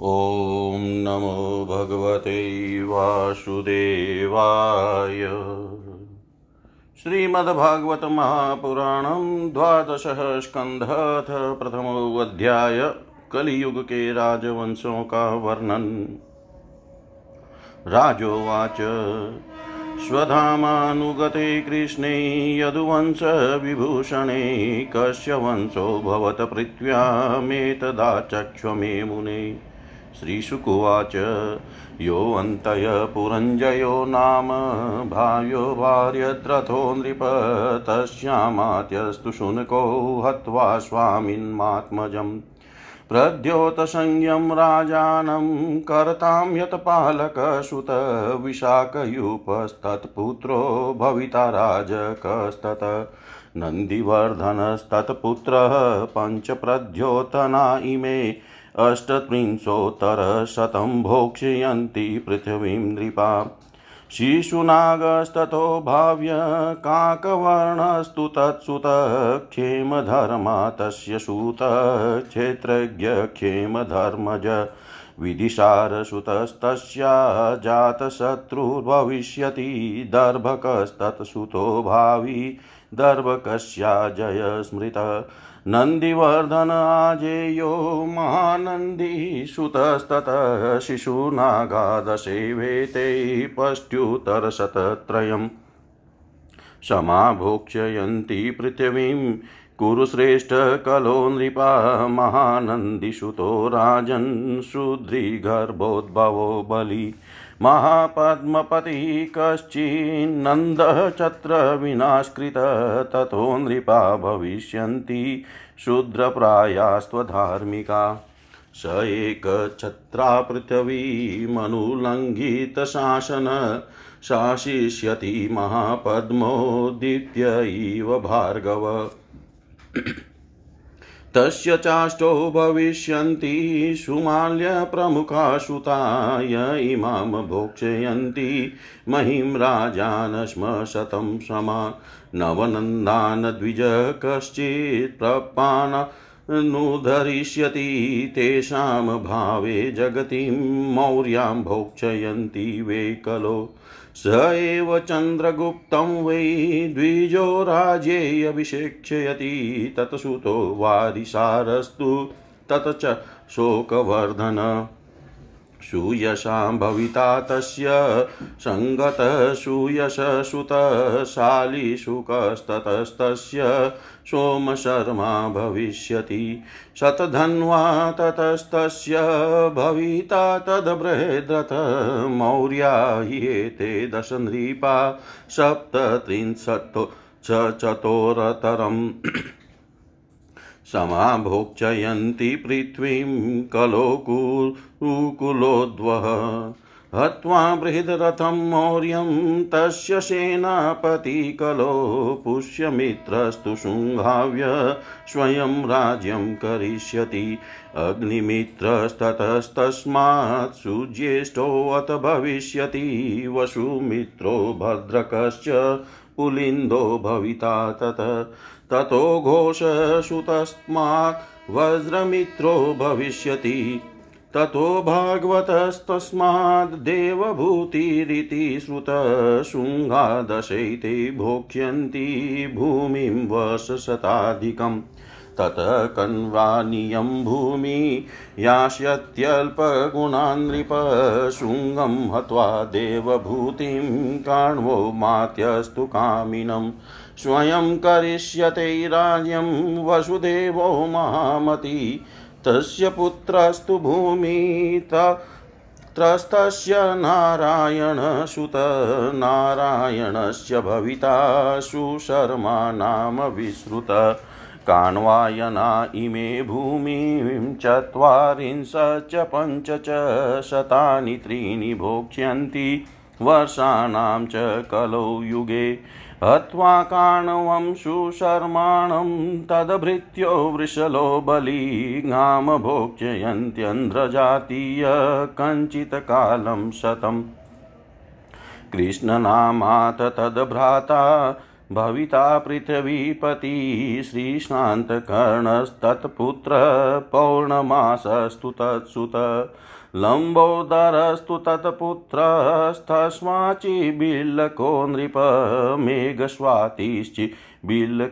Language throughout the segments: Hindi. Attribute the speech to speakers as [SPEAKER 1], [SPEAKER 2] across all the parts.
[SPEAKER 1] ॐ नमो भगवते वासुदेवाय। श्रीमद्भागवत महापुराणं द्वादशः स्कन्धथ प्रथमोऽध्याय कलियुग के राजवंशों का वर्णन। राजोवाच, स्वधामानुगते कृष्णे यदुवंशविभूषणे कस्य वंशो भवत पृथ्व्यामेतदाचक्ष्व मे मुने। श्रीशुकुवाच। योऽन्तय पुरञ्जयो नाम, भाव्यो भार्यद्रथो नृप, तस्यामात्यस्तु शुनको हत्वा स्वामिन्मात्मजम्। प्रद्योतसंज्ञं राजानं कर्तां यत्पालकसुत विशाखयूपस्तत्पुत्रो भविता राजकस्तत। नन्दिवर्धनस्तत्पुत्रः, पञ्चप्रद्योतना इमे अष्टत्रिंशोत्तरशतं भोक्ष्यन्ति पृथिवीं नृपा। शिशुनागस्ततो भाव्य काकवर्णस्तु तत्सुत क्षेमधर्मा तस्य सूत क्षेत्रज्ञ क्षेमधर्मज। विधिसारसुतस्तस्या जातशत्रुर्भविष्यति दर्भकस्तत्सुतो भावी दर्भकस्या जयस्मृतः। नन्दिवर्धन आजेयो महानन्दीसुतस्ततः शिशुनागादशेवेते पष्ट्युत्तरशतत्रयम् समाभोक्ष्यन्ति पृथिवीं कुरुश्रेष्ठकलो नृपा महानन्दिसुतो राजन् शूद्रीगर्भोद्भवो बलि। महापद्मपतिः कश्चिन्नन्दः चत्रविनाश्कृत ततो नृपा भविष्यन्ति शूद्रप्रायास्त्वधार्मिका। स एकछत्रा पृथिवीमनुलङ्घितशासन शासिष्यति महापद्मोदित्य इव भार्गव। तस्य चाष्टो भविष्यन्ति सुमाल्यप्रमुखा सुताय इमां भोक्षयन्ति महिं राजान स्म शतं समा नवनन्दान् कश्चित् प्रपान नुधरिष्यति तेषां भावे जगतीं मौर्यां भोक्षयन्ति वे कलो स एव चन्द्रगुप्तं वै द्विजो राज्येऽभिषेक्ष्यति तत्सुतो वारिसारस्तु तत् च शोकवर्धन। सूयशां भविता तस्य सङ्गतः सूयशसुतशालीशुकस्ततस्तस्य सोमशर्मा भविष्यति। शतधन्वा ततस्तस्य भविता तद्बृहद्रथ मौर्या ह्येते दश नृपा सप्तत्रिंशत् चतोरतरम्। समाभोक्षयन्ति पृथ्वीं कलोकुलोद्वः हत्वा बृहद्रथं मौर्यं तस्य सेनापति कलो पुष्यमित्रस्तु शुङ्घाव्य स्वयं राज्यं करिष्यति। अग्निमित्रस्ततस्तस्मात् सुज्येष्ठोऽथ भविष्यति। वसुमित्रो भद्रकश्च पुलिन्दो भविता तत। ततो घोषसुतस्मात् वज्रमित्रो भविष्यति। ततो भागवतस्तस्माद् देवभूतिरिति श्रुतशृङ्गादशैते भोक्ष्यन्ति भूमिं वशशताधिकम् ततः कण्वानीयं भूमि यास्यत्यल्पगुणान् नृप शृङ्गं हत्वा देवभूतिं काण्वो मात्यस्तु कामिनम् स्वयं करिष्यते राज्यं वसुदेवो महामती। तस्य पुत्रस्तु भूमि त्रस्तस्य नारायणसुत। नारायणस्य भविता सुशर्मा नाम विश्रुत। काण्वायना इमे भूमिं चत्वारिंशच्च पञ्च च शतानि त्रीणि भोक्ष्यन्ति। वर्षाणां च कलौ युगे। हत्वा काणवं सुशर्माणं तदभृत्यो वृषलो बलिघाम भोक्ष्यन्त्यन्ध्रजातीय कञ्चित्कालं शतम्। कृष्णनामात तद्भ्राता भविता पृथिवीपति श्रीश्रान्तकर्णस्तत्पुत्र पौर्णमासस्तु तत्सुत लम्बोदरस्तु तत्पुत्रस्तस्माचिबिल्लको नृप मेघस्वातिश्चि बिल्कादट्मानस्तु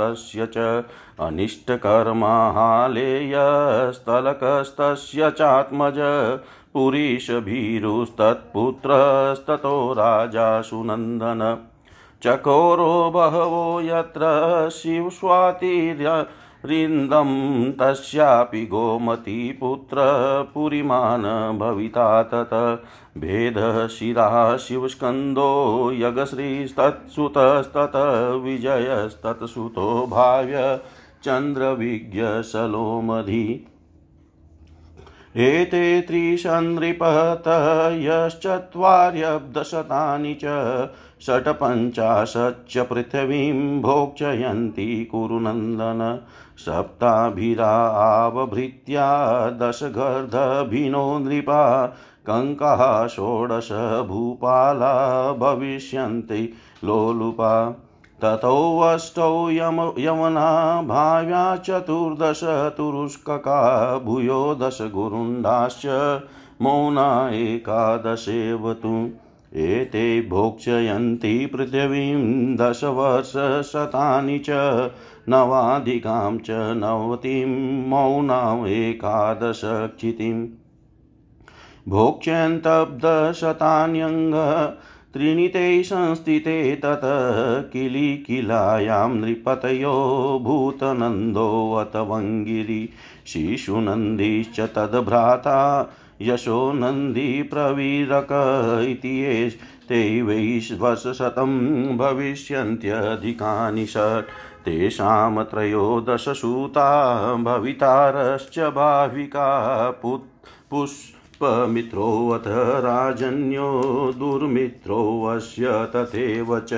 [SPEAKER 1] तस्य च अनिष्टकर्माहालेयस्तलकस्तस्य चात्मज पुरीशभीरुस्तत्पुत्रस्ततो राजा सुनन्दन चकोरो बहवो यत्र शिवस्वातिर्य रिन्दं तस्यापि गोमतीपुत्र पुरीमान् भविता तत। भेदशिरा शिवस्कन्दो यगश्रीस्तत्सुतस्तत, विजयस्तत्सुतो भाव्य चन्द्रविज्ञसलोमधि। एते त्रिशन्नृपत यश्चत्वार्यब्दशतानि च षट्पञ्चाशच्च पृथिवीं भोक्षयन्ति कुरुनन्दन सप्ताभिरावभृत्या दशगर्धभिनो नृपा कङ्काः षोडश, भूपाला भविष्यन्ति लोलुपा। ततोऽष्टौ यम यमना भाव्या चतुर्दश तुरुष्कका भूयो दश गुरुण्डाश्च मौना एकादशेव तु। एते भोक्षयन्ति पृथिवीं दशवर्षशतानि च, नवाधिकां च नवतिं मौनाम् एकादशक्षितिम्। भोक्ष्यन्तब्दशतान्यङ्ग त्रीणि ते संस्थिते तत किलिकिलायां नृपतयो भूतनन्दोऽत वङ्गिरि शिशुनन्दीश्च तद्भ्राता यशो नन्दी प्रवीरक इति ते वैश्वशतं भविष्यन्त्यधिकानि षट् तेषां त्रयोदशसूता भवितारश्च भाविका पुत् पुष्पमित्रोऽथ राजन्यो दुर्मित्रोऽस्य तथैव च।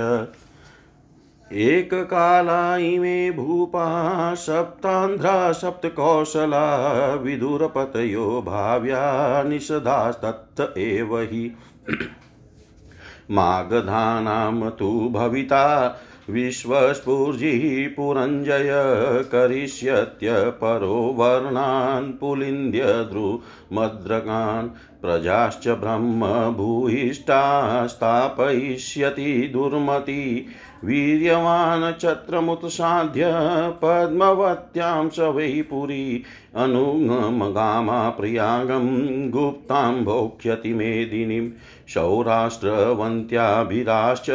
[SPEAKER 1] एककाला इमे भूपा सप्तान्ध्रा सप्तकौशला विदुरपतयो भाव्या निषधास्तत्त एव हि। मागधानां तु भविता विश्वस्फूर्जिः पुरञ्जय करिष्यत्यपरो वर्णान् पुलिन्द्यद्रुमद्रकान् प्रजाश्च ब्रह्म भूयिष्ठा स्थापयिष्यति दुर्मति वीर्यवान् छत्रमुत्साद्य पद्मवत्यां स वै पुरी अनुगमगामा गुप्तां भोक्ष्यति मेदिनीं सौराष्ट्रवन्त्याभिराश्च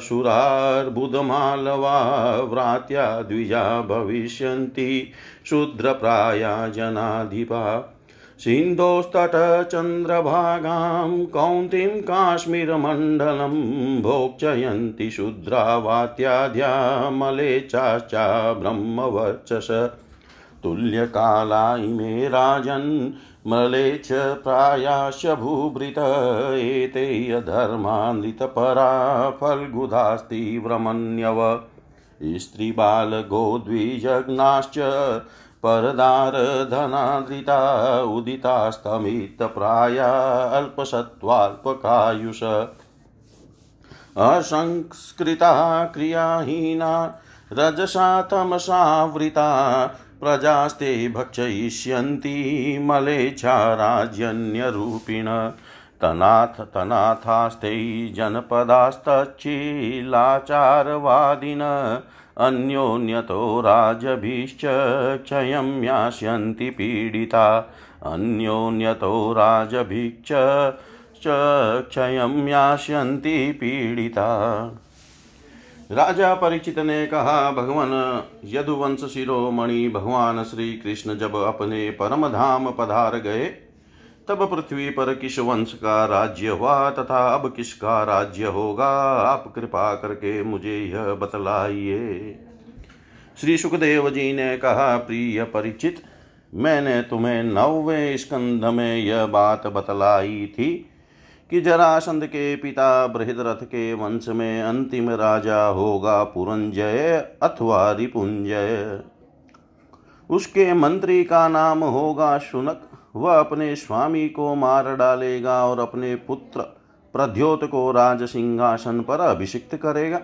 [SPEAKER 1] शुरार्बुदमालवा व्रात्या द्विजा भविष्यन्ति, शूद्रप्राया जनाधिपा सिन्धोस्तटचन्द्रभागां कौन्तीं काश्मीरमण्डलं भोक्षयन्ति शूद्रावात्याद्यामलेचाश्चा ब्रह्मवर्चस। तुल्यकाला इमे राजन् मलेच प्रायाश्च भूभृत, एते अधर्मान्वितपरा फल्गुधास्तीव्रमन्यव स्त्रीबालगोद्विजग्नाश्च परदारधनादृता उदितास्तमितप्राया अल्पसत्त्वाल्पकायुष। असंस्कृता क्रियाहीना रजसा तमसावृता प्रजास्ते भक्षयिष्यन्ति मलेच्छा राज्यन्यरूपिण। तनाथ तनाथास्ते जनपदास्तच्चिलाचारवादिन अन्योन्यतो राजभिश्च क्षयं यास्यन्ति पीडिता। अन्योन्यतो राजभिश्च क्षयं यास्यन्ति पीडिता। राजा परिचित ने कहा, भगवान यदुवंश शिरोमणि भगवान श्री कृष्ण जब अपने परम धाम पधार गए तब पृथ्वी पर किस वंश का राज्य हुआ तथा अब किसका राज्य होगा? आप कृपा करके मुझे यह बतलाइए। श्री सुखदेव जी ने कहा, प्रिय परिचित, मैंने तुम्हें नौवे स्कंध में यह बात बतलाई थी कि जरासंध के पिता बृहदरथ के वंश में अंतिम राजा होगा पुरंजय अथवा रिपुंजय। उसके मंत्री का नाम होगा शुनक वह अपने स्वामी को मार डालेगा और अपने पुत्र प्रद्योत को राज सिंहासन पर अभिषिक्त करेगा।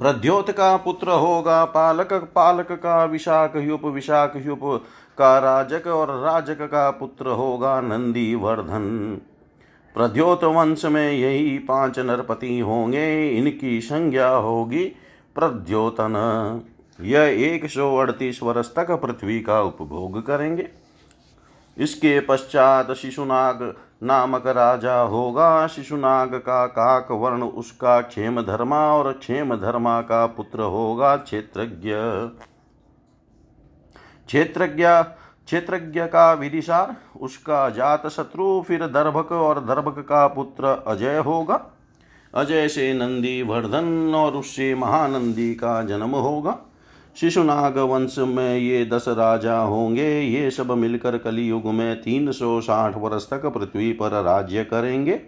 [SPEAKER 1] प्रद्योत का पुत्र होगा पालक पालक का विशाख युप विशाख युप का राजक और राजक का पुत्र होगा नंदी वर्धन प्रद्योत वंश में यही पाँच नरपति होंगे, इनकी संज्ञा होगी प्रद्योतन। यह एक सौ अड़तीस वर्ष तक पृथ्वी का उपभोग करेंगे। इसके पश्चात शिशुनाग नामक राजा होगा। शिशुनाग का काक वर्ण उसका क्षेम धर्मा और क्षेम धर्मा का पुत्र होगा क्षेत्रज्ञ। क्षेत्रज्ञ क्षेत्रज्ञ का विदिशार, उसका जात शत्रु फिर दर्भक और दर्भक का पुत्र अजय होगा। अजय से नंदी वर्धन और उससे महानंदी का जन्म होगा। शिशुनाग वंश में ये दस राजा होंगे। ये सब मिलकर कलयुग में तीन सौ साठ वर्ष तक पृथ्वी पर राज्य करेंगे।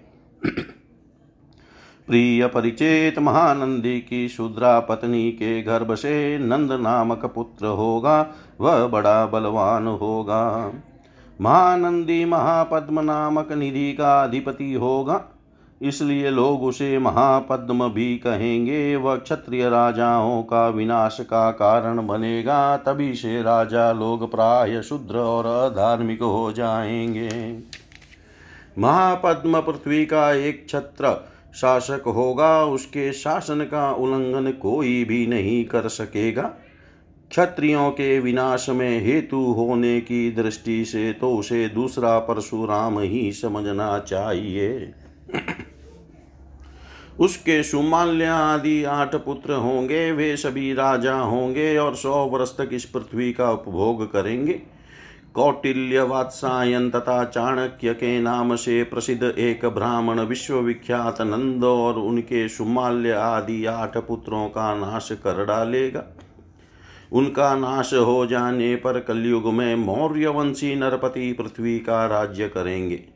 [SPEAKER 1] प्रिय परिचेत महानंदी की शुद्रा पत्नी के गर्भ से नंद नामक पुत्र होगा। वह बड़ा बलवान होगा। महानंदी महापद्म नामक निधि का अधिपति होगा। इसलिए लोग उसे महापद्म भी कहेंगे, वह क्षत्रिय राजाओं का विनाश का कारण बनेगा, तभी से राजा लोग प्राय शुद्र और अधार्मिक हो जाएँगे। महापद्म पृथ्वी का एक छत्र शासक होगा, उसके शासन का उल्लंघन कोई भी नहीं कर सकेगा। क्षत्रियों के विनाश में हेतु होने की दृष्टि से तो उसे दूसरा परशुराम ही समझना चाहिए। उसके सुमाल्य आदि आठ पुत्र होंगे, वे सभी राजा होंगे और सौ वर्ष तक इस पृथ्वी का उपभोग करेंगे। कौटिल्य वात्सायन तथा चाणक्य के नाम से प्रसिद्ध एक ब्राह्मण विश्वविख्यात नंद और उनके सुमाल्य आदि आठ पुत्रों का नाश कर डालेगा। उनका नाश हो जाने पर कलयुग में मौर्यवंशी नरपति पृथ्वी का राज्य करेंगे।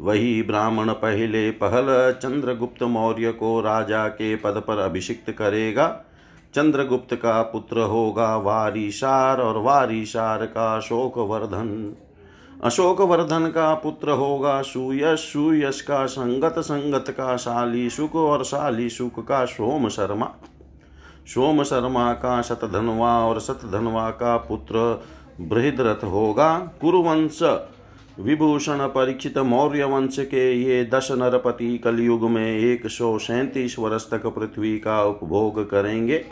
[SPEAKER 1] वही ब्राह्मण पहले पहल, चंद्रगुप्त मौर्य को राजा के पद पर अभिषिक्त करेगा। चंद्रगुप्त का पुत्र होगा वारिशार और वारिशार का अशोकवर्धन। अशोकवर्धन का पुत्र होगा सुयश सुयश का संगत संगत का शाली सुख, और शाली सुख का सोम शर्मा। सोम शर्मा का शतधनवा, और शतधनवा का पुत्र बृहद्रथ होगा। कुरुवंश विभूषण परीक्षित मौर्य वंश के ये दश नरपति कलयुग में एक सौ सैंतीस वर्ष तक पृथ्वी का उपभोग करेंगे।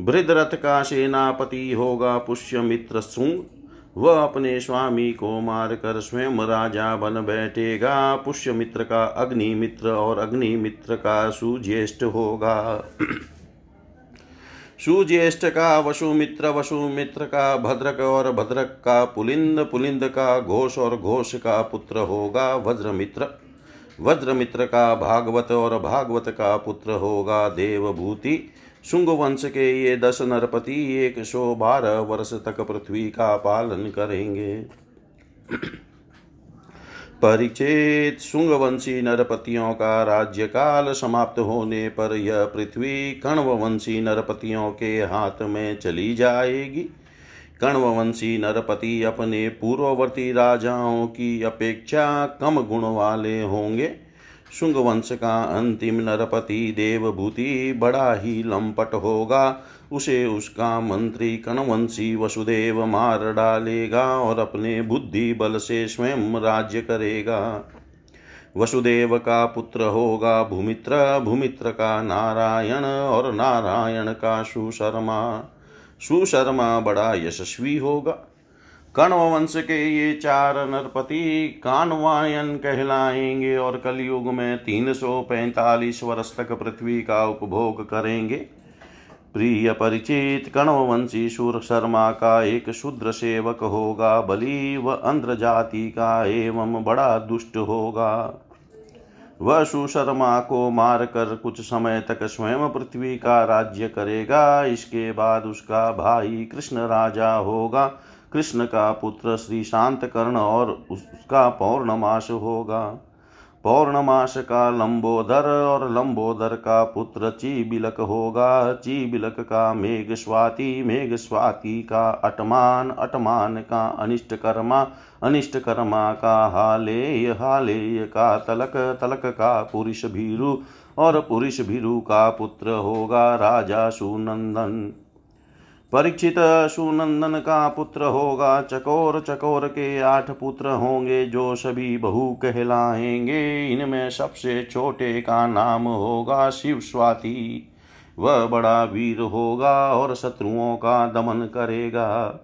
[SPEAKER 1] वृद्धरथ का सेनापति होगा पुष्यमित्र सुंग। वह अपने स्वामी को मारकर स्वयं राजा बन बैठेगा। पुष्यमित्र का अग्निमित्र और अग्निमित्र का सुज्येष्ठ होगा। सुज्येष्ठ का वसुमित्र वसुमित्र का भद्रक और भद्रक का पुलिंद पुलिंद का घोष और घोष का पुत्र होगा वज्रमित्र। वज्रमित्र का भागवत और भागवत का पुत्र होगा देवभूति। शुंग वंश के ये दस नरपति एक सौ बारह वर्ष तक पृथ्वी का पालन करेंगे। परिचेत शुंगवंशी नरपतियों का राज्य काल समाप्त होने पर यह पृथ्वी कण्ववंशी नरपतियों के हाथ में चली जाएगी। कण्ववंशी नरपति अपने पूर्ववर्ती राजाओं की अपेक्षा कम गुण वाले होंगे। शुंग वंश का अंतिम नरपति देवभूति बड़ा ही लंपट होगा। उसे उसका मंत्री कणवंशी वसुदेव मार डालेगा और अपने बुद्धि बल से स्वयं राज्य करेगा। वसुदेव का पुत्र होगा भूमित्र भूमित्र का नारायण और नारायण का सुशर्मा। सुशर्मा बड़ा यशस्वी होगा। कण्व वंश के ये चार नरपति कानवायन कहलाएँगे और कलयुग में तीन सौ पैंतालीस वर्ष तक पृथ्वी का उपभोग करेंगे। प्रिय परिचित कण्ववंशी सूर शर्मा का एक शूद्र सेवक होगा बलि व अंध्र जाति का एवं बड़ा दुष्ट होगा। वह सुशर्मा को मारकर कुछ समय तक स्वयं पृथ्वी का राज्य करेगा, इसके बाद उसका भाई कृष्ण राजा होगा। कृष्ण का पुत्र श्री शांत कर्ण और उसका पौर्णमास होगा। पौर्णमास का लंबोदर और लंबोदर का पुत्र चीबिलक होगा। चीबिलक का मेघ स्वाति मेघ स्वाति का अटमान अटमान का अनिष्ट कर्मा अनिष्ट कर्मा का हालेय हालेय का तलक तलक का पुरुष भीरु और पुरुष भीरु का पुत्र होगा राजा सुनंदन। परीक्षित सुनंदन का पुत्र होगा, चकोर चकोर के आठ पुत्र होंगे, जो सभी बहु कहलाएँगे। इनमें सबसे छोटे का नाम होगा शिव स्वाति। वह बड़ा वीर होगा और शत्रुओं का दमन करेगा।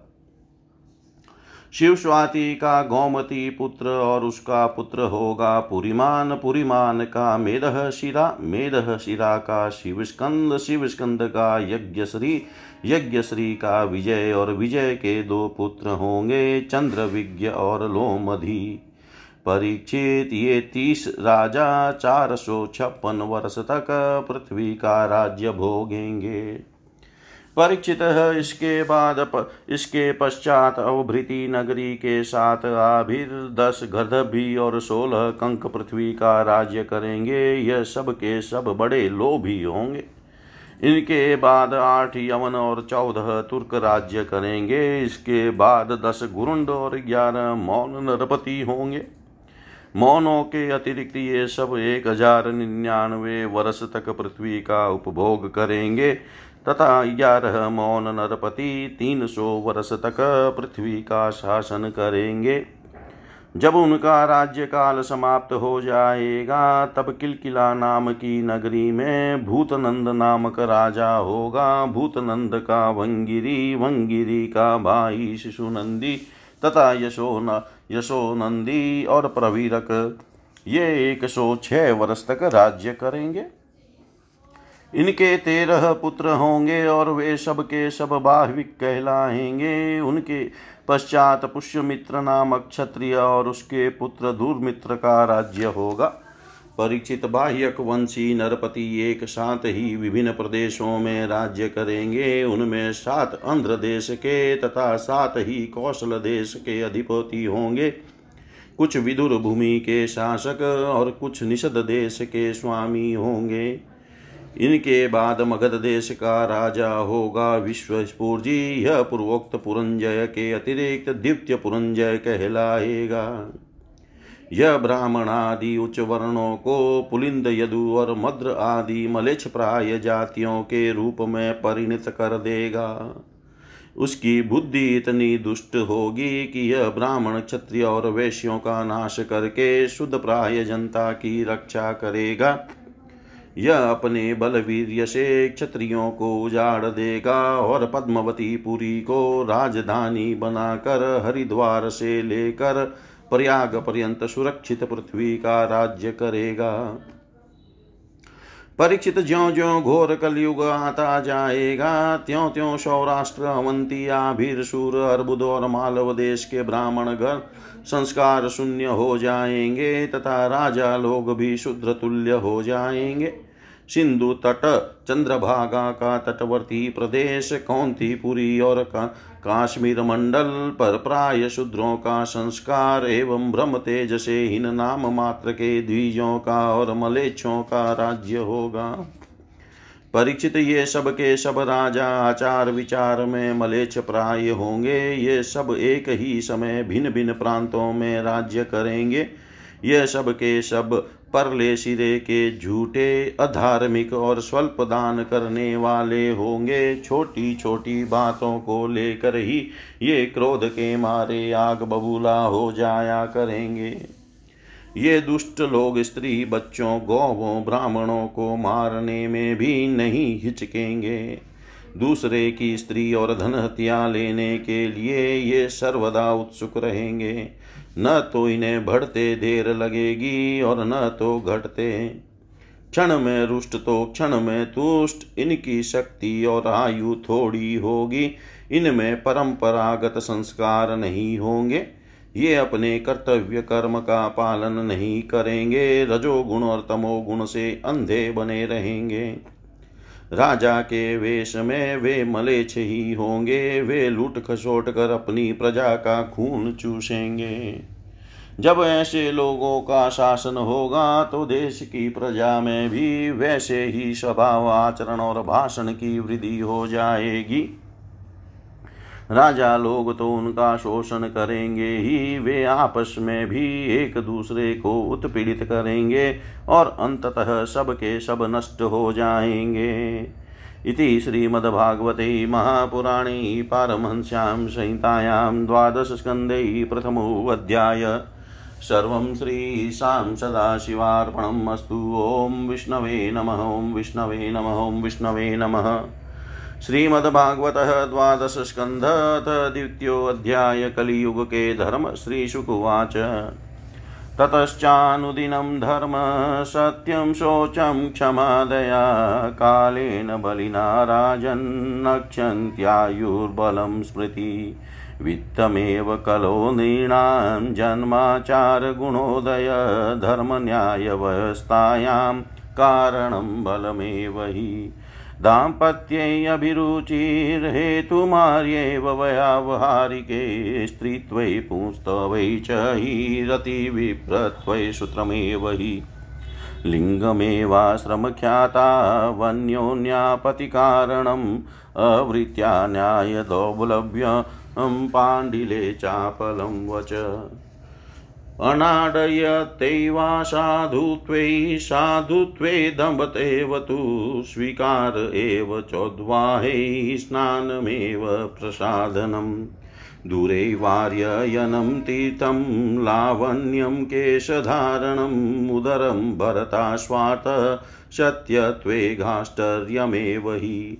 [SPEAKER 1] शिव स्वाति का गौमती पुत्र और उसका पुत्र होगा पुरीमान पुरीमान का मेदह शिरा मेदह शिरा का शिव स्कंद शिव स्कंद का यज्ञ श्री यज्ञ श्री का विजय और विजय के दो पुत्र होंगे चंद्र विज्ञ और लोमधि। परीक्षित ये तीस राजा चार सौ छप्पन वर्ष तक पृथ्वी का राज्य भोगेंगे। परीक्षित इसके बाद इसके पश्चात अवभृति नगरी के साथ आभिर दस गर्दभी और सोलह कंक पृथ्वी का राज्य करेंगे। यह सब के सब बड़े लोभी होंगे। इनके बाद आठ यमन और चौदह तुर्क राज्य करेंगे। इसके बाद दस गुरुंड और ग्यारह मौन नरपति होंगे। मौनों के अतिरिक्त ये सब एक हज़ार निन्यानवे वर्ष तक पृथ्वी का उपभोग करेंगे। तथा ग्यारह मौन नरपति तीन सौ वर्ष तक पृथ्वी का शासन करेंगे। जब उनका राज्य काल समाप्त हो जाएगा, तब किलकिला नाम की नगरी में भूतनंद नामक राजा होगा। भूतनंद का वंगिरी वंगिरी का भाई शिशुनंदी तथा यशो न यशोनंदी और प्रवीरक, ये एक सौ छह वर्ष तक राज्य करेंगे। इनके तेरह पुत्र होंगे और वे सब के सब बाहविक कहलाएँगे। उनके पश्चात पुष्यमित्र नामक क्षत्रिय और उसके पुत्र दूरमित्र का राज्य होगा। परीक्षित बाह्यक वंशी नरपति एक साथ ही विभिन्न प्रदेशों में राज्य करेंगे। उनमें सात आंध्र देश के तथा सात ही कौशल देश के अधिपति होंगे। कुछ विदुर भूमि के शासक और कुछ निषद देश के स्वामी होंगे। इनके बाद मगध देश का राजा होगा विश्वस्फूर्जी यह पूर्वोक्त पुरंजय के अतिरिक्त द्वितीय पुरंजय कहलाएगा। यह ब्राह्मण आदि उच्च वर्णों को पुलिंद, यदु और मद्र आदि मलेच्छ प्राय जातियों के रूप में परिणत कर देगा। उसकी बुद्धि इतनी दुष्ट होगी कि यह ब्राह्मण क्षत्रिय और वैश्यों का नाश करके शुद्ध प्राय जनता की रक्षा करेगा। यह अपने बलवीर्य से क्षत्रियों को उजाड़ देगा और पद्मवती पुरी को राजधानी बनाकर हरिद्वार से लेकर प्रयाग पर्यंत सुरक्षित पृथ्वी का राज्य करेगा। परीक्षित ज्यो ज्यो घोर कलयुग आता जाएगा, त्यों त्यों सौराष्ट्र, अवंती, आभिर, सूर, अर्बुद और मालव देश के ब्राह्मण घर संस्कार शून्य हो जाएँगे, तथा राजा लोग भी शुद्र तुल्य हो जाएँगे। सिंधु तट चंद्रभागा का तटवर्ती प्रदेश कौंतीपुरी और का, काश्मीर मंडल पर प्राय शूद्रों का संस्कार एवं ब्रह्म तेज से हीन नाम मात्र के द्विजों का और मलेच्छों का राज्य होगा। परीक्षित ये सब के सब राजा आचार विचार में मलेच्छ प्राय होंगे। ये सब एक ही समय भिन्न भिन्न प्रांतों में राज्य करेंगे। ये सब के सब परले सिरे के झूठे, अधार्मिक और स्वल्प दान करने वाले होंगे। छोटी छोटी बातों को लेकर ही ये क्रोध के मारे आग बबूला हो जाया करेंगे। ये दुष्ट लोग स्त्री बच्चों, गौवों, ब्राह्मणों को मारने में भी नहीं हिचकेंगे। दूसरे की स्त्री और धन हत्या लेने के लिए ये सर्वदा उत्सुक रहेंगे। न तो इन्हें बढ़ते देर लगेगी और न तो घटते। क्षण में रुष्ट तो क्षण में तुष्ट, इनकी शक्ति और आयु थोड़ी होगी। इनमें परंपरागत संस्कार नहीं होंगे। ये अपने कर्तव्य कर्म का पालन नहीं करेंगे। रजोगुण और तमोगुण से अंधे बने रहेंगे। राजा के वेश में वे मलेच्छ ही होंगे। वे लूट खसोट कर अपनी प्रजा का खून चूसेंगे। जब ऐसे लोगों का शासन होगा तो देश की प्रजा में भी वैसे ही स्वभाव आचरण और भाषण की वृद्धि हो जाएगी। राजा लोग तो उनका शोषण करेंगे ही। वे आपस में भी एक दूसरे को उत्पीड़ित करेंगे और अंततः सब के सब नष्ट हो जाएँगे। इति श्रीमद्भागवते महापुराणे पारमहंस्यां संहितायां द्वादशस्कन्धे प्रथमोऽध्याय। सर्वं श्रीशां सदाशिवार्पणम् अस्तु। ॐ विष्णवे नमः, ॐ विष्णवे नमः, ॐ विष्णवे नमः। श्रीमद्भागवतः द्वादशस्कन्धत द्वितीयोऽध्याय कलियुग के धर्म श्रीशुकुवाच। ततश्चानुदिनं धर्म सत्यं शोचं क्षमादया कालेन बलिना राजन्नक्षन्त्यायुर्बलं स्मृति। वित्तमेव कलो नृणां जन्माचारगुणोदय धर्मन्यायव्यवस्थायां कारणं बलमेव हि। दाम्पत्येऽभिरुचिर्हेतुमार्येव वयावहारिके स्त्रीत्वै पुंस्तवै च हि रतिविप्रत्वै सूत्रमेव हि लिङ्गमेवाश्रमख्याता वन्योन्यापतिकारणम् अवृत्या न्यायदौर्लभ्यं पाण्डिले चापलं वच अनाडयत्यैवा साधुत्वे साधुत्वे दम्भतेव तु स्वीकार एव चोद्वाहे स्नानमेव दूरे वार्ययनं तीर्थं लावण्यं केशधारणम् उदरं भरताश्वात सत्यत्वे गाष्टर्यमेव हि।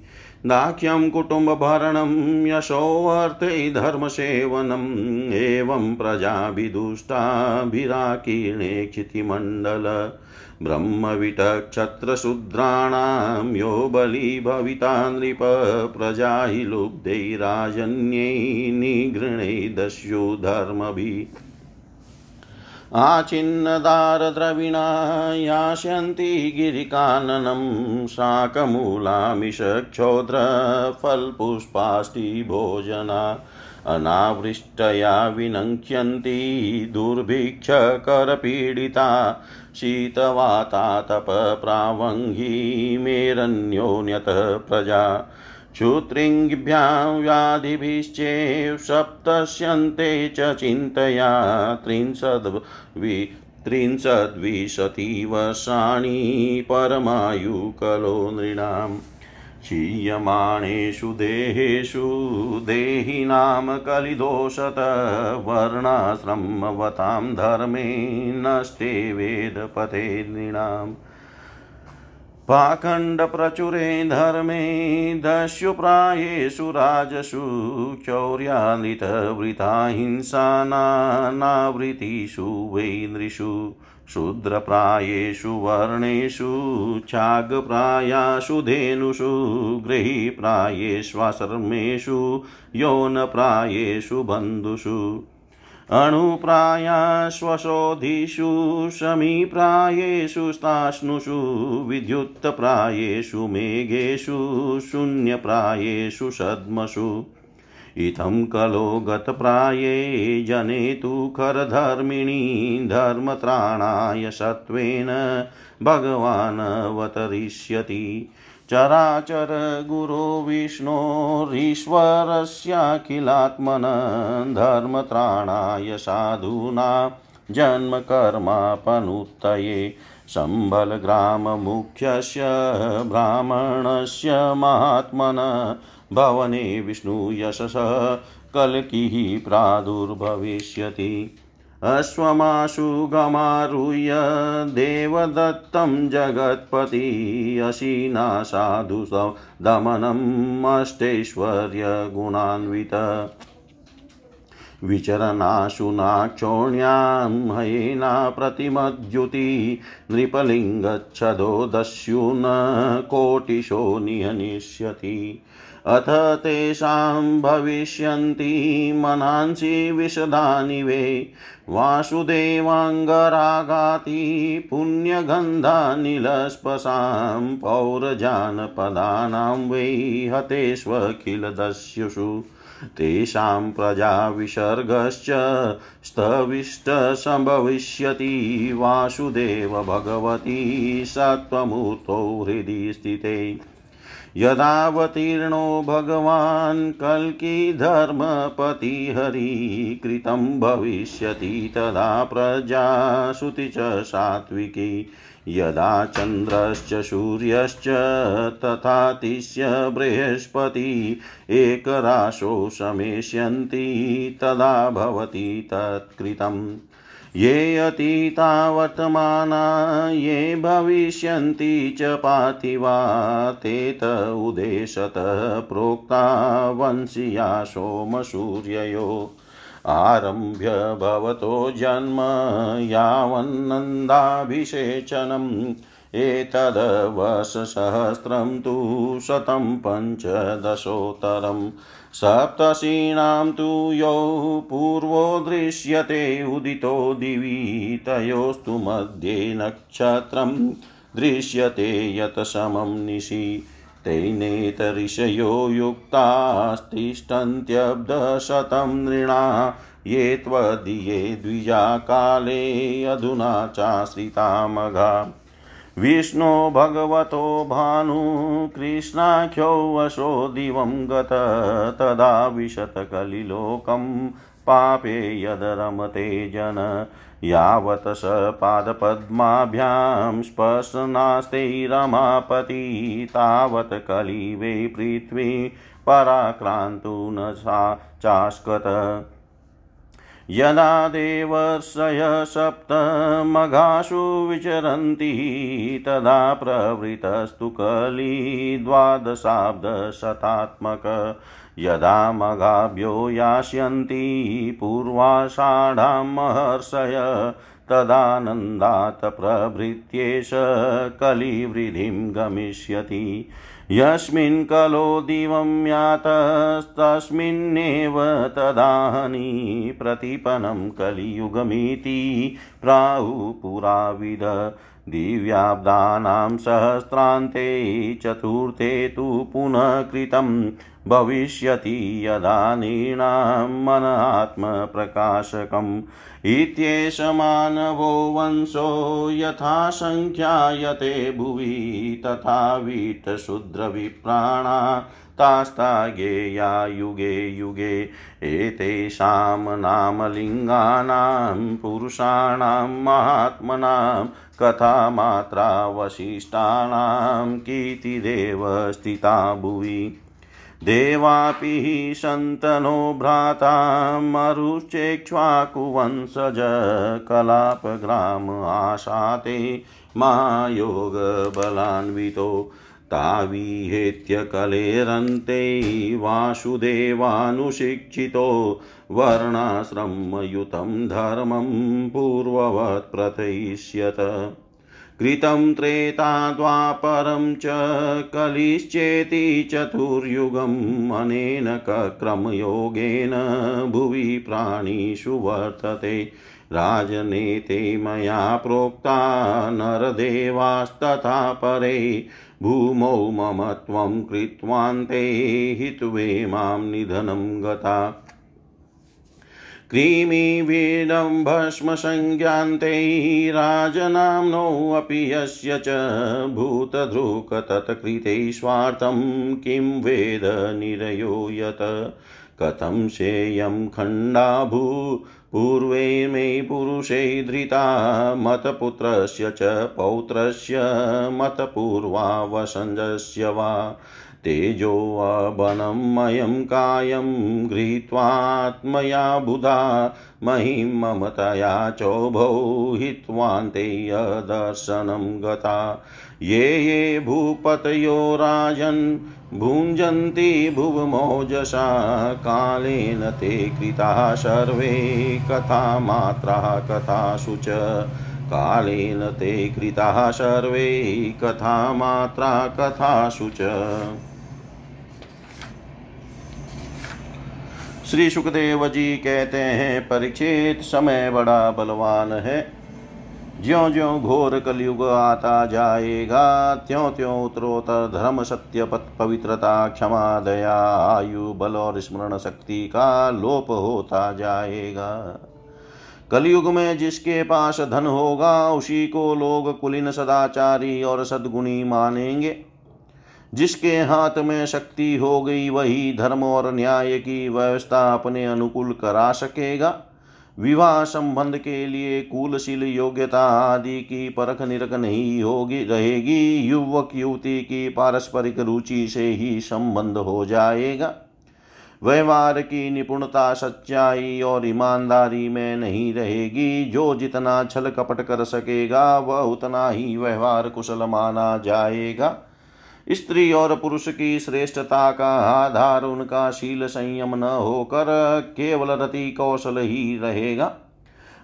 [SPEAKER 1] दाख्यं कुटुम्बभरणं यशोऽर्थे धर्मसेवनम् एवं प्रजाभिदुष्टाभिराकीर्णे क्षितिमण्डल ब्रह्मविटक्षत्रशूद्राणां यो बली भविता नृप प्रजा हि लुब्धैराजन्यै धर्मभिः आचिन्नदारद्रविणा यास्यन्ति गिरिकाननं शाकमूलामिषक्षोद्रफल्पुष्पाष्टिभोजना अनावृष्टया विनङ्क्ष्यन्ति दुर्भिक्षकरपीडिता शीतवाता तपप्रावङ्गी मेरन्योन्यतः प्रजा क्षुत्रिङ्गिभ्यां व्याधिभिश्चेव सप्तस्यन्ते च चिन्तया त्रिंशद्वि त्रिंशद्विशतिवर्षाणि परमायुकलो नृणाम्। क्षीयमाणेषु देहेषु देहिनां कलिदोषत धर्मे नष्टे वेदपथे नृणाम्। पाखण्डप्रचुरे धर्मे दस्युप्रायेषु राजसु चौर्यालितवृता हिंसानावृत्तिषु वै नृषु शूद्रप्रायेषु वर्णेषु छागप्रायासु धेनुषु गृहीप्रायेष्वाश्रमेषु यौनप्रायेषु बन्धुषु अणुप्रायाश्वशोधिषु, शमीप्रायेषु स्ताश्नुषु विद्युत्प्रायेषु मेघेषु, शून्यप्रायेषु सद्मसु इत्थं कलो गतप्राये जने तु खरधर्मिणी धर्मत्राणाय सत्त्वेन भगवान् अवतरिष्यति चराचरगुरो विष्णोरीश्वरस्याखिलात्मन धर्मत्राणाय साधूना जन्मकर्मापनुत्तये सम्बलग्राममुख्यस्य ब्राह्मणस्य महात्मन भवने विष्णुयशस कल्किः प्रादुर्भविष्यति। अश्वमाशु गमारुह्य देवदत्तं जगत्पति अशीना साधु दमनम् अष्टैश्वर्यगुणान्वित विचरणाशु नाक्षोण्यां हयेना प्रतिमद्युति नृपलिङ्गच्छदो दस्युन कोटिशो निहनिष्यति अथ तेषां भविष्यन्ति मनांसि विशदानि वे। वासुदेवाङ्गरागाति पुण्यगन्धानिलस्पशां पौरजानपदानां वै हतेष्वखिलदस्युषु। तेषां प्रजाविसर्गश्च स्तविष्टसम्भविष्यति वासुदेव भगवती सत्त्वमूर्तौ हृदि स्थिते। यदावतीर्णो भगवान् कल्की धर्मपतिहरि कृतं भविष्यति तदा प्रजा श्रुति च सात्विकी। यदा चन्द्रश्च सूर्यश्च तथा तिष्य बृहस्पति एकराशो शमेष्यन्ति तदा भवति तत्कृतम्। ये अतीता वर्तमाना ये भविष्यन्ति च पार्थिवा, ते त उदेशतः प्रोक्ता वंशीया सोमसूर्ययो। आरभ्य भवतो जन्म यावन्नन्दाभिषेचनम् एतद्वर्षसहस्रं तु शतं पञ्चदशोत्तरम्। सप्तशीणां तु यौ पूर्वो दृश्यते, उदितो दिवि तयोस्तु मध्ये नक्षत्रं। दृश्यते यत् समं निशि तेनेतऋषयो युक्तास्तिष्ठन्त्यब्दशतं नृणा। ये त्वदीये द्विजाकाले अधुना चाश्रितामघा। विष्णो भगवतो भानु कृष्णाख्यो वशो दिवं गत तदा विशतकलिलोकं पापे यदरमते जन। यावत् स पादपद्माभ्यां स्पर्शनास्ते रमापति, तावत् कलिवे पृथ्वी पराक्रान्तु न सा चास्कत। यदा देवर्षय सप्तमघासु विचरन्ति, तदा प्रवृतस्तु कली द्वादशाब्दशतात्मक यदा मघाभ्यो यास्यन्ति, पूर्वाषाढां महर्षय तदानन्दात् प्रभृत्येष कलिवृद्धिं गमिष्यति। यस्मिन् कलो दिवं यातस्तस्मिन्नेव तदाहनि प्रतिपनं कलियुगमिति प्राहुपुराविद दिव्याब्दानां सहस्रान्ते चतुर्थे तु पुनः कृतं भविष्यति यदा नृणां मन इत्येष मानवो वंशो यथा सङ्ख्यायते भुवि तथा वीतशूद्रविप्राणा तास्ता गेया युगे युगे एतेषां नामलिङ्गानां पुरुषाणां महात्मनां कथामात्रावशिष्टानां कीर्तिदेव स्थिता भुवि देवापि सन्तनो भ्राता मरुश्चेक्ष्वाकुवंशज कलापग्राम आशाते महायोगबलान्वितो ताविहेत्य कलेरन्ते वासुदेवानुशिक्षितो वर्णाश्रमयुतं धर्मं पूर्ववत् प्रथयिष्यत। कृतं त्रेता द्वापरं च कलिश्चेति चतुर्युगम् अनेन क्रमयोगेन भुवि प्राणिषु वर्तते। राजनेते मया प्रोक्ता नरदेवास्तथा परे, भूमौ मम त्वं कृत्वान्ते हित्वे माँ निधनं गता। क्रीमिवीडं भस्मसंज्ञान्ते राजनाम्नोऽपि यस्य च भूतधृकतत्कृते स्वार्थं किं वेद निरयो यत्? कथं सेयं खण्डाभू? पूर्वे मे पुरुषे धृता मतपुत्रस्य च पौत्रस्य मतपूर्वा वसञ्जस्य वा? तेजोवनमयं कायं गृहीत्वात्मया बुधा। महीं ममतया चोभौ हित्वान्ते यदर्शनं गता। ये ये भूपतयो राजन् भुञ्जन्ति भुवमोजसा। कालेन ते कृताः सर्वे कथामात्राः कथासु च। कालेन ते कृताः सर्वे कथामात्रा कथासु च। श्री सुखदेव जी कहते हैं परीक्षित समय बड़ा बलवान है। ज्यो ज्यो घोर कलयुग आता जाएगा त्यों त्यों उत्तरोत्तर धर्म सत्य पथ पवित्रता, क्षमा, दया, आयु, बल और स्मरण शक्ति का लोप होता जाएगा। कलयुग में जिसके पास धन होगा, उसी को लोग कुलीन सदाचारी और सद्गुणी मानेंगे। जिसके हाथ में शक्ति हो गई, वही धर्म और न्याय की व्यवस्था अपने अनुकूल करा सकेगा। विवाह संबंध के लिए कुलशील योग्यता आदि की परख निरख नहीं होगी, रहेगी। युवक, युवती की पारस्परिक रुचि से ही संबंध हो जाएगा। व्यवहार की निपुणता सच्चाई और ईमानदारी में नहीं रहेगी। जो जितना छल कपट कर सकेगा, वह उतना ही व्यवहार कुशल माना जाएगा। स्त्री और पुरुष की श्रेष्ठता का आधार उनका शील संयम न होकर केवल रति कौशल ही रहेगा।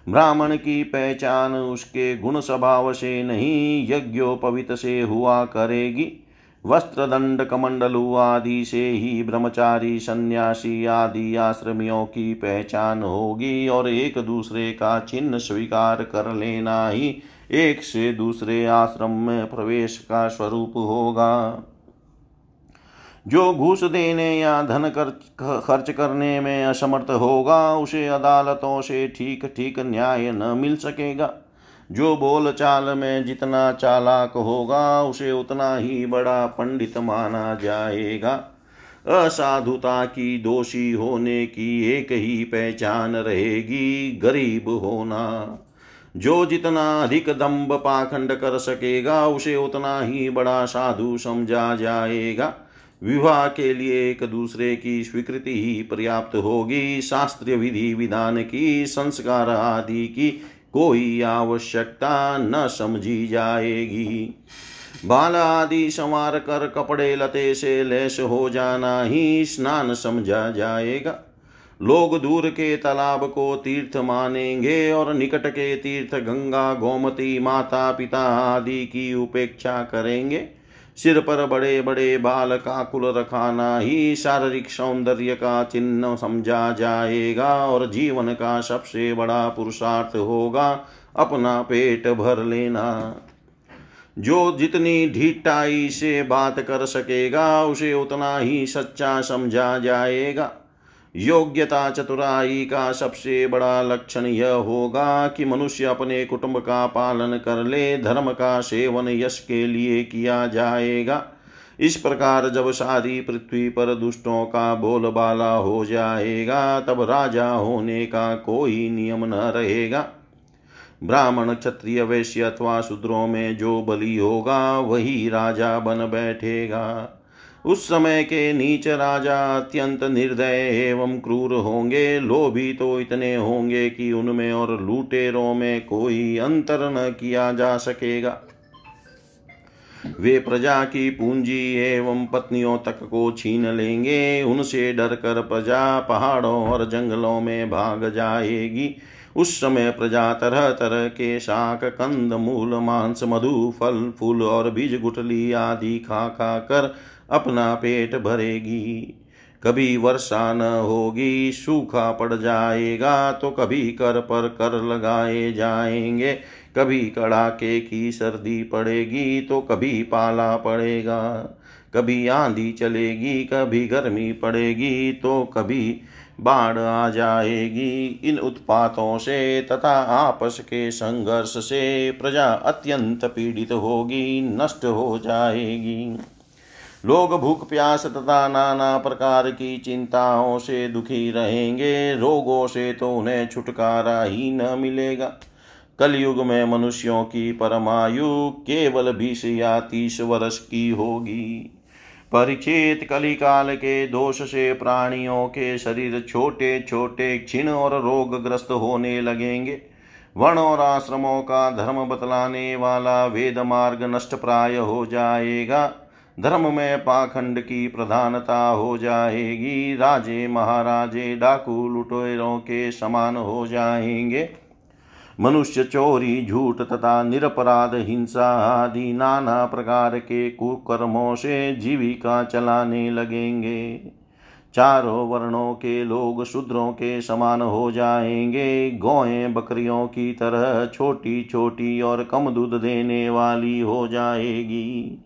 [SPEAKER 1] ब्राह्मण की पहचान उसके गुण स्वभाव से नहीं यज्ञोपवित से हुआ करेगी। वस्त्र दंड कमंडलु आदि से ही ब्रह्मचारी, सन्यासी आदि आश्रमियों की पहचान होगी और एक दूसरे का चिन्ह स्वीकार कर लेना ही एक से दूसरे आश्रम में प्रवेश का स्वरूप होगा। जो घूस देने या धन खर्च करने में असमर्थ होगा, उसे अदालतों से ठीक ठीक न्याय न मिल सकेगा। जो बोल चाल में जितना चालाक होगा, उसे उतना ही बड़ा पंडित माना जाएगा। असाधुता की दोषी होने की एक ही पहचान रहेगी, गरीब होना। जो जितना अधिक दम्भ पाखंड कर सकेगा, उसे उतना ही बड़ा साधु समझा जाएगा। विवाह के लिए एक दूसरे की स्वीकृति ही पर्याप्त होगी। शास्त्रीय विधि, विधान की, संस्कार आदि की कोई आवश्यकता न समझी जाएगी। बाल आदि संवार कर कपड़े लते से लेस हो जाना ही स्नान समझा जाएगा। लोग दूर के तालाब को तीर्थ मानेंगे और निकट के तीर्थ गंगा, गोमती माता पिता आदि की उपेक्षा करेंगे। सिर पर बड़े बड़े बाल का कुल रखाना, ही शारीरिक सौंदर्य का चिन्ह समझा जाएगा और जीवन का सबसे बड़ा पुरुषार्थ होगा अपना पेट भर लेना। जो जितनी ढीठाई से बात कर सकेगा, उसे उतना ही सच्चा समझा जाएगा। योग्यता चतुराई का सबसे बड़ा लक्षण यह होगा कि मनुष्य अपने कुटुंब का पालन कर ले, धर्म का सेवन यश के लिए किया जाएगा। इस प्रकार जब सारी पृथ्वी पर दुष्टों का बोलबाला हो जाएगा, तब राजा होने का कोई नियम न रहेगा। ब्राह्मण, क्षत्रिय, वैश्य अथवा शूद्रों में जो बलि होगा, वही राजा बन बैठेगा। उस समय के नीच राजा अत्यंत निर्दय एवं क्रूर होंगे। लोभी तो इतने होंगे कि उनमें और लूटेरों में कोई अंतर न किया जा सकेगा। वे प्रजा की पूंजी एवं पत्नियों तक को छीन लेंगे। उनसे डर कर प्रजा पहाड़ों और जंगलों में भाग जाएगी। उस समय प्रजा तरह तरह के शाक, कंद, मूल, मांस, मधु, फल, फूल और बीज गुटली आदि खा खा कर अपना पेट भरेगी। कभी वर्षा न होगी, सूखा पड़ जाएगा तो कभी कर पर कर लगाए जाएँगे। कभी कड़ाके की सर्दी पड़ेगी तो कभी पाला पड़ेगा। कभी आंधी चलेगी, कभी गर्मी पड़ेगी तो कभी बाढ़ आ जाएगी। इन उत्पातों से तथा आपस के संघर्ष से प्रजा अत्यंत पीड़ित होगी, नष्ट हो जाएगी। लोग भूख प्यास तथा नाना प्रकार की चिंताओं से दुखी रहेंगे। रोगों से तो उन्हें छुटकारा ही न मिलेगा। कलयुग में मनुष्यों की परमायु केवल बीस या तीस वर्ष की होगी। परिचित कलिकाल के दोष से प्राणियों के शरीर छोटे छोटे क्षीण और रोगग्रस्त होने लगेंगे। वर्ण और आश्रमों का धर्म बतलाने वाला वेद मार्ग नष्ट प्राय हो जाएगा। धर्म में पाखंड की प्रधानता हो जाएगी। राजे महाराजे डाकू लुटेरों के समान हो जाएँगे। मनुष्य चोरी, झूठ तथा निरपराध, हिंसा आदि नाना प्रकार के कुकर्मों से जीविका चलाने लगेंगे। चारों वर्णों के लोग शूद्रों के समान हो जाएँगे। गौएँ बकरियों की तरह छोटी छोटी और कम दूध देने वाली हो जाएगी।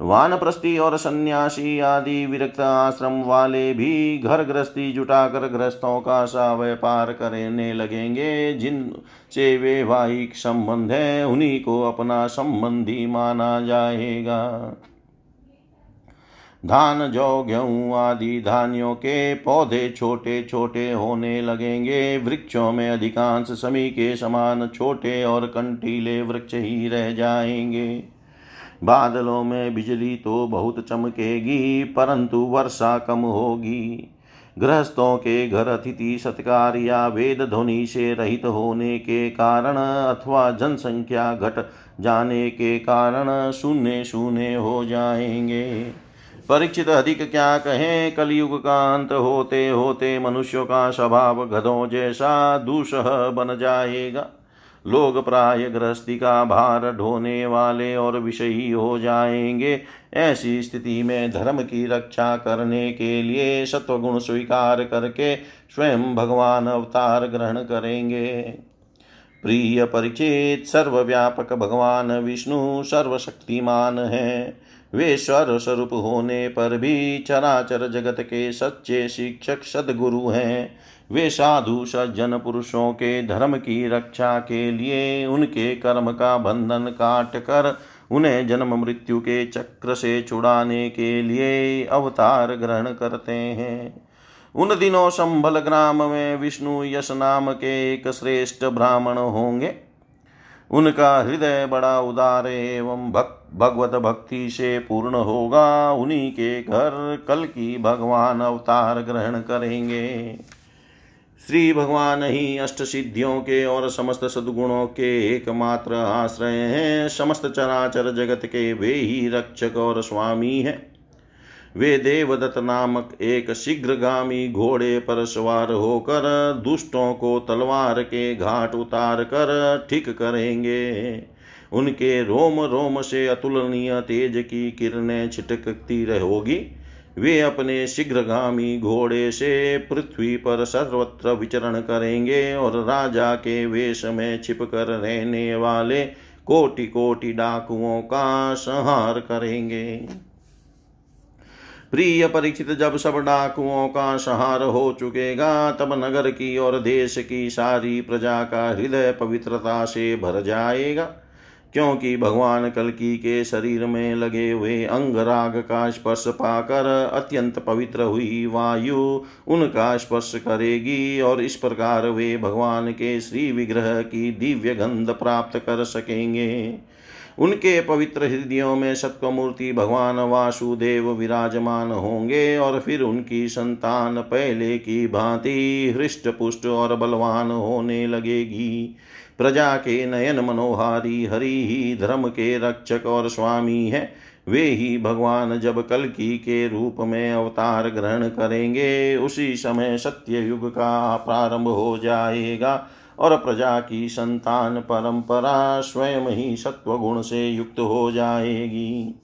[SPEAKER 1] वानप्रस्थी और सन्यासी आदि विरक्त आश्रम वाले भी घर गृहस्थी जुटाकर गृहस्थों का सा व्यापार करने लगेंगे जिन से वैवाहिक संबंध है, उन्हीं को अपना संबंधी माना जाएगा। धान, जौ, गेहूँ आदि धान्यों के पौधे छोटे छोटे होने लगेंगे। वृक्षों में अधिकांश समी के समान छोटे और कंटीले वृक्ष ही रह जाएँगे। बादलों में बिजली तो बहुत चमकेगी, परंतु वर्षा कम होगी। गृहस्थों के घर अतिथि सत्कार या वेद ध्वनि से रहित होने के कारण अथवा जनसंख्या घट जाने के कारण शून्य शून्य हो जाएँगे। परीक्षित अधिक क्या कहें, कलयुग का अंत होते होते मनुष्यों का स्वभाव गधों जैसा दूषह बन जाएगा। लोग प्राय गृहस्थी का भार ढोने वाले और विषयी हो जाएँगे। ऐसी स्थिति में धर्म की रक्षा करने के लिए सत्वगुण स्वीकार करके स्वयं भगवान अवतार ग्रहण करेंगे। प्रिय परिचित, सर्वव्यापक भगवान विष्णु सर्वशक्तिमान है। वे स्वर स्वरूप होने पर भी चराचर जगत के सच्चे शिक्षक सदगुरु हैं। वे साधु, सज्जन पुरुषों के धर्म की रक्षा के लिए उनके कर्म का बंधन काट कर उन्हें जन्म मृत्यु के चक्र से छुड़ाने के लिए अवतार ग्रहण करते हैं। उन दिनों संभल ग्राम में विष्णु यश नाम के एक श्रेष्ठ ब्राह्मण होंगे। उनका हृदय बड़ा उदार एवं भक्त भगवत भक्ति से पूर्ण होगा। उन्हीं के घर कल की भगवान अवतार ग्रहण करेंगे। श्री भगवान ही अष्ट सिद्धियों के और समस्त सद्गुणों के एकमात्र आश्रय हैं। समस्त चराचर जगत के वे ही रक्षक और स्वामी हैं। वे देवदत्त नामक एक शीघ्रगामी घोड़े पर सवार होकर दुष्टों को तलवार के घाट उतार कर ठीक करेंगे। उनके रोम रोम से अतुलनीय तेज की किरणें छिटकती रहोगी। वे अपने शीघ्रगामी घोड़े से पृथ्वी पर सर्वत्र विचरण करेंगे और राजा के वेश में छिप कर रहने वाले कोटि कोटि डाकुओं का संहार करेंगे। प्रिय परीक्षित जब सब डाकुओं का संहार हो चुकेगा, तब नगर की और देश की सारी प्रजा का हृदय पवित्रता से भर जाएगा। क्योंकि भगवान कलकी के शरीर में लगे हुए अंग राग का स्पर्श पाकर अत्यंत पवित्र हुई वायु उनका स्पर्श करेगी और इस प्रकार वे भगवान के श्री विग्रह की दिव्य गंध प्राप्त कर सकेंगे। उनके पवित्र हृदयों में सत्वमूर्ति भगवान वासुदेव विराजमान होंगे और फिर उनकी संतान पहले की भांति हृष्ट पुष्ट और बलवान होने लगेगी। प्रजा के नयन मनोहारी हरि ही धर्म के रक्षक और स्वामी है। वे ही भगवान जब कल की के रूप में अवतार ग्रहण करेंगे, उसी समय सत्य युग का प्रारंभ हो जाएगा। और प्रजा की संतान परंपरा स्वयं ही सत्व गुण से युक्त हो जाएगी।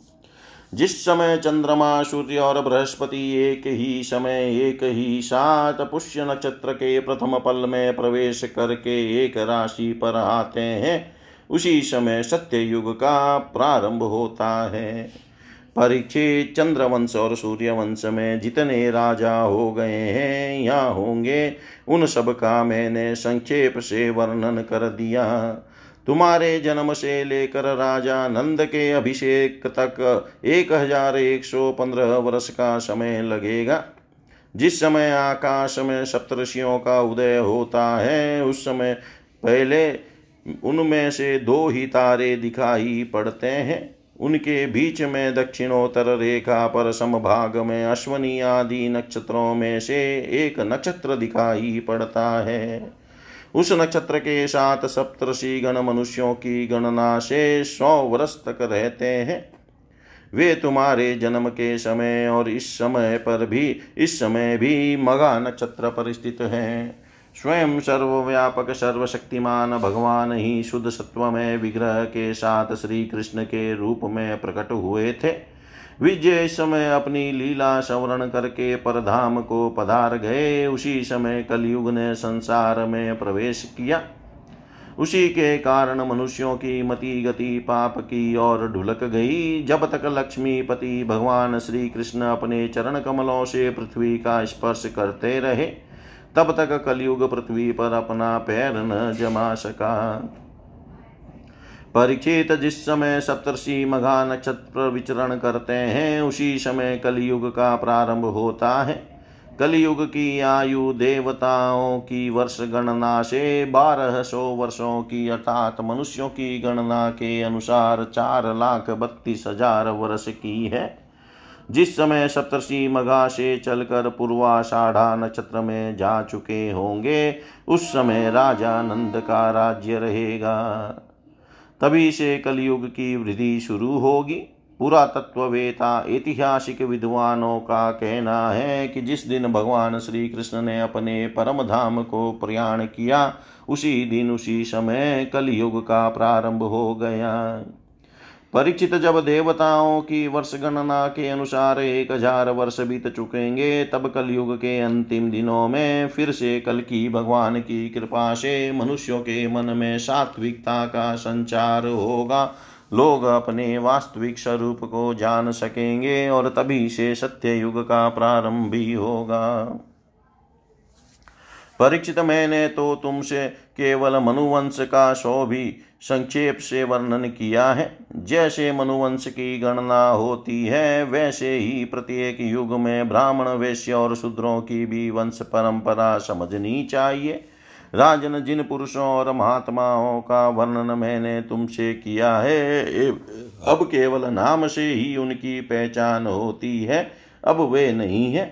[SPEAKER 1] जिस समय चंद्रमा, सूर्य और बृहस्पति एक ही समय, एक ही साथ पुष्य नक्षत्र के प्रथम पल में प्रवेश करके एक राशि पर आते हैं, उसी समय सत्य युग का प्रारंभ होता है। परीक्षित चंद्रवंश और सूर्यवंश में जितने राजा हो गए हैं या होंगे। उन सब का मैंने संक्षेप से वर्णन कर दिया। तुम्हारे जन्म से लेकर राजा नंद के अभिषेक तक एक हज़ार एक सौ पंद्रह वर्ष का समय लगेगा। जिस समय आकाश में सप्तषियों का उदय होता है, उस समय पहले उनमें से दो ही तारे दिखाई पड़ते हैं। उनके बीच में दक्षिणोत्तर रेखा पर समभाग में अश्वनी आदि नक्षत्रों में से एक नक्षत्र दिखाई पड़ता है। उस नक्षत्र के साथ सप्तषि गण मनुष्यों की गणना से सौ वर्ष तक रहते हैं। वे तुम्हारे जन्म के समय और इस समय पर भी, इस समय भी मगा नक्षत्र पर स्थित हैं। स्वयं सर्वव्यापक सर्वशक्तिमान भगवान ही शुद्ध सत्व में विग्रह के साथ श्री कृष्ण के रूप में प्रकट हुए थे। विजय समय अपनी लीला सवरण करके परधाम को पधार गए। उसी समय कलयुग ने संसार में प्रवेश किया। उसी के कारण मनुष्यों की मति गति पाप की ओर ढुलक गई। जब तक लक्ष्मीपति भगवान श्री कृष्ण अपने चरण कमलों से पृथ्वी का स्पर्श करते रहे तब तक कलयुग पृथ्वी पर अपना पैर न जमा सका। परीक्षित जिस समय सप्तर्षि मघा नक्षत्र विचरण करते हैं, उसी समय कलयुग का प्रारंभ होता है। कलयुग की आयु देवताओं की वर्ष गणना से बारह सौ वर्षों की, अर्थात मनुष्यों की गणना के अनुसार चार लाख बत्तीस हज़ार वर्ष की है। जिस समय सप्तर्षि मगा से चलकर पूर्वाषाढ़ा नक्षत्र में जा चुके होंगे, उस समय राजा नंद का राज्य रहेगा। तभी से कलयुग की वृद्धि शुरू होगी। पुरातत्ववेता, ऐतिहासिक विद्वानों का कहना है कि जिस दिन भगवान श्री कृष्ण ने अपने परम धाम को प्रयाण किया, उसी दिन, उसी समय कलयुग का प्रारंभ हो गया। परीक्षित जब देवताओं की वर्ष गणना के अनुसार एक हज़ार वर्ष बीत चुकेंगे, तब कलयुग के अंतिम दिनों में फिर से कल की भगवान की कृपा से मनुष्यों के मन में सात्विकता का संचार होगा। लोग अपने वास्तविक स्वरूप को जान सकेंगे और तभी से सत्य युग का प्रारंभ भी होगा। परीक्षित मैंने तो तुमसे केवल मनुवंश का सौ भी संक्षेप से वर्णन किया है। जैसे मनुवंश की गणना होती है, वैसे ही प्रत्येक युग में ब्राह्मण वैश्य और शूद्रों की भी वंश परंपरा समझनी चाहिए। राजन जिन पुरुषों और महात्माओं का वर्णन मैंने तुमसे किया है अब केवल नाम से ही उनकी पहचान होती है, अब वे नहीं है,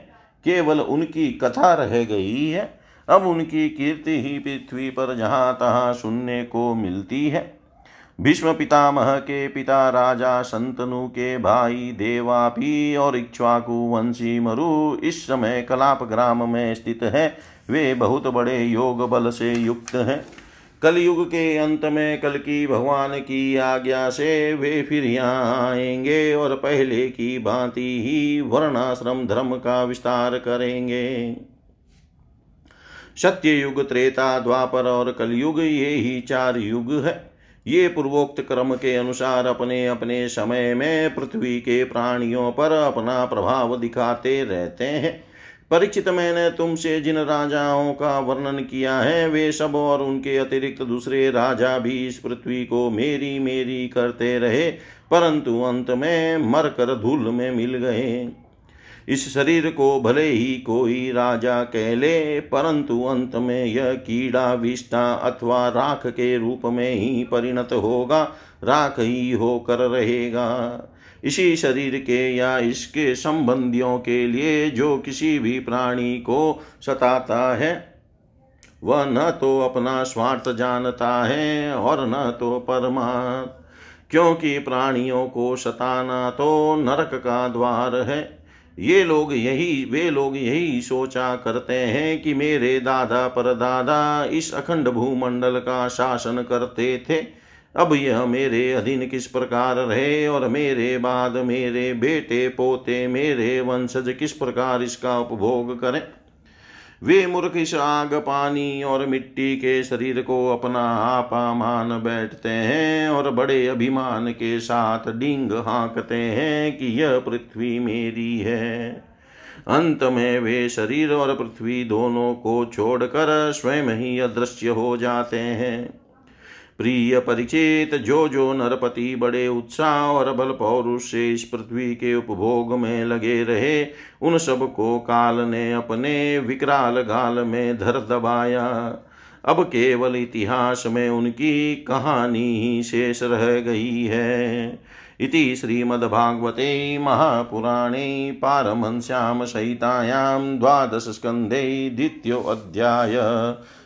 [SPEAKER 1] केवल उनकी कथा रह गई है। अब उनकी कीर्ति ही पृथ्वी पर जहाँ तहाँ सुनने को मिलती है। भीष्म पितामह के पिता राजा संतनु के भाई देवापी और इक्ष्वाकु वंशी मरु इस समय कलाप ग्राम में स्थित है। वे बहुत बड़े योग बल से युक्त हैं। कलयुग के अंत में कल की भगवान की आज्ञा से वे फिर यहाँ आएँगे और पहले की भांति ही वर्णाश्रम धर्म का विस्तार करेंगे। सत्य युग त्रेता द्वापर और कलयुग, ये ही चार युग है। ये पूर्वोक्त क्रम के अनुसार अपने अपने समय में पृथ्वी के प्राणियों पर अपना प्रभाव दिखाते रहते हैं। परीक्षित मैंने तुमसे जिन राजाओं का वर्णन किया है, वे सब और उनके अतिरिक्त दूसरे राजा भी इस पृथ्वी को मेरी मेरी करते रहे, परंतु अंत में मरकर धूल में मिल गए। इस शरीर को भले ही कोई राजा कह ले, परंतु अंत में यह कीड़ा विष्टा अथवा राख के रूप में ही परिणत होगा, राख ही होकर रहेगा। इसी शरीर के या इसके संबंधियों के लिए जो किसी भी प्राणी को सताता है, वह न तो अपना स्वार्थ जानता है और न तो परमात्मा। क्योंकि प्राणियों को सताना तो नरक का द्वार है। ये लोग यही, वे लोग यही सोचा करते हैं कि मेरे दादा पर परदादा इस अखंड भूमंडल का शासन करते थे। अब यह मेरे अधीन किस प्रकार रहे और मेरे बाद मेरे बेटे पोते मेरे वंशज किस प्रकार इसका उपभोग करें? वे मूर्ख इस आग पानी और मिट्टी के शरीर को अपना आपा मान बैठते हैं और बड़े अभिमान के साथ डींग हाँकते हैं कि यह पृथ्वी मेरी है। अंत में वे शरीर और पृथ्वी दोनों को छोड़कर स्वयं ही अदृश्य हो जाते हैं। प्रिय परिचित, जो जो नरपति बड़े उत्साह और बल पौरुष से इस पृथ्वी के उपभोग में लगे रहे, उन सबको काल ने अपने विकराल गाल में धर दबाया। अब केवल इतिहास में उनकी कहानी ही शेष रह गई है। इति श्रीमद्भागवते महापुराणे पारमहंस्यां सहितायां द्वादश द्वादशस्कन्धे द्वितीयोऽध्याय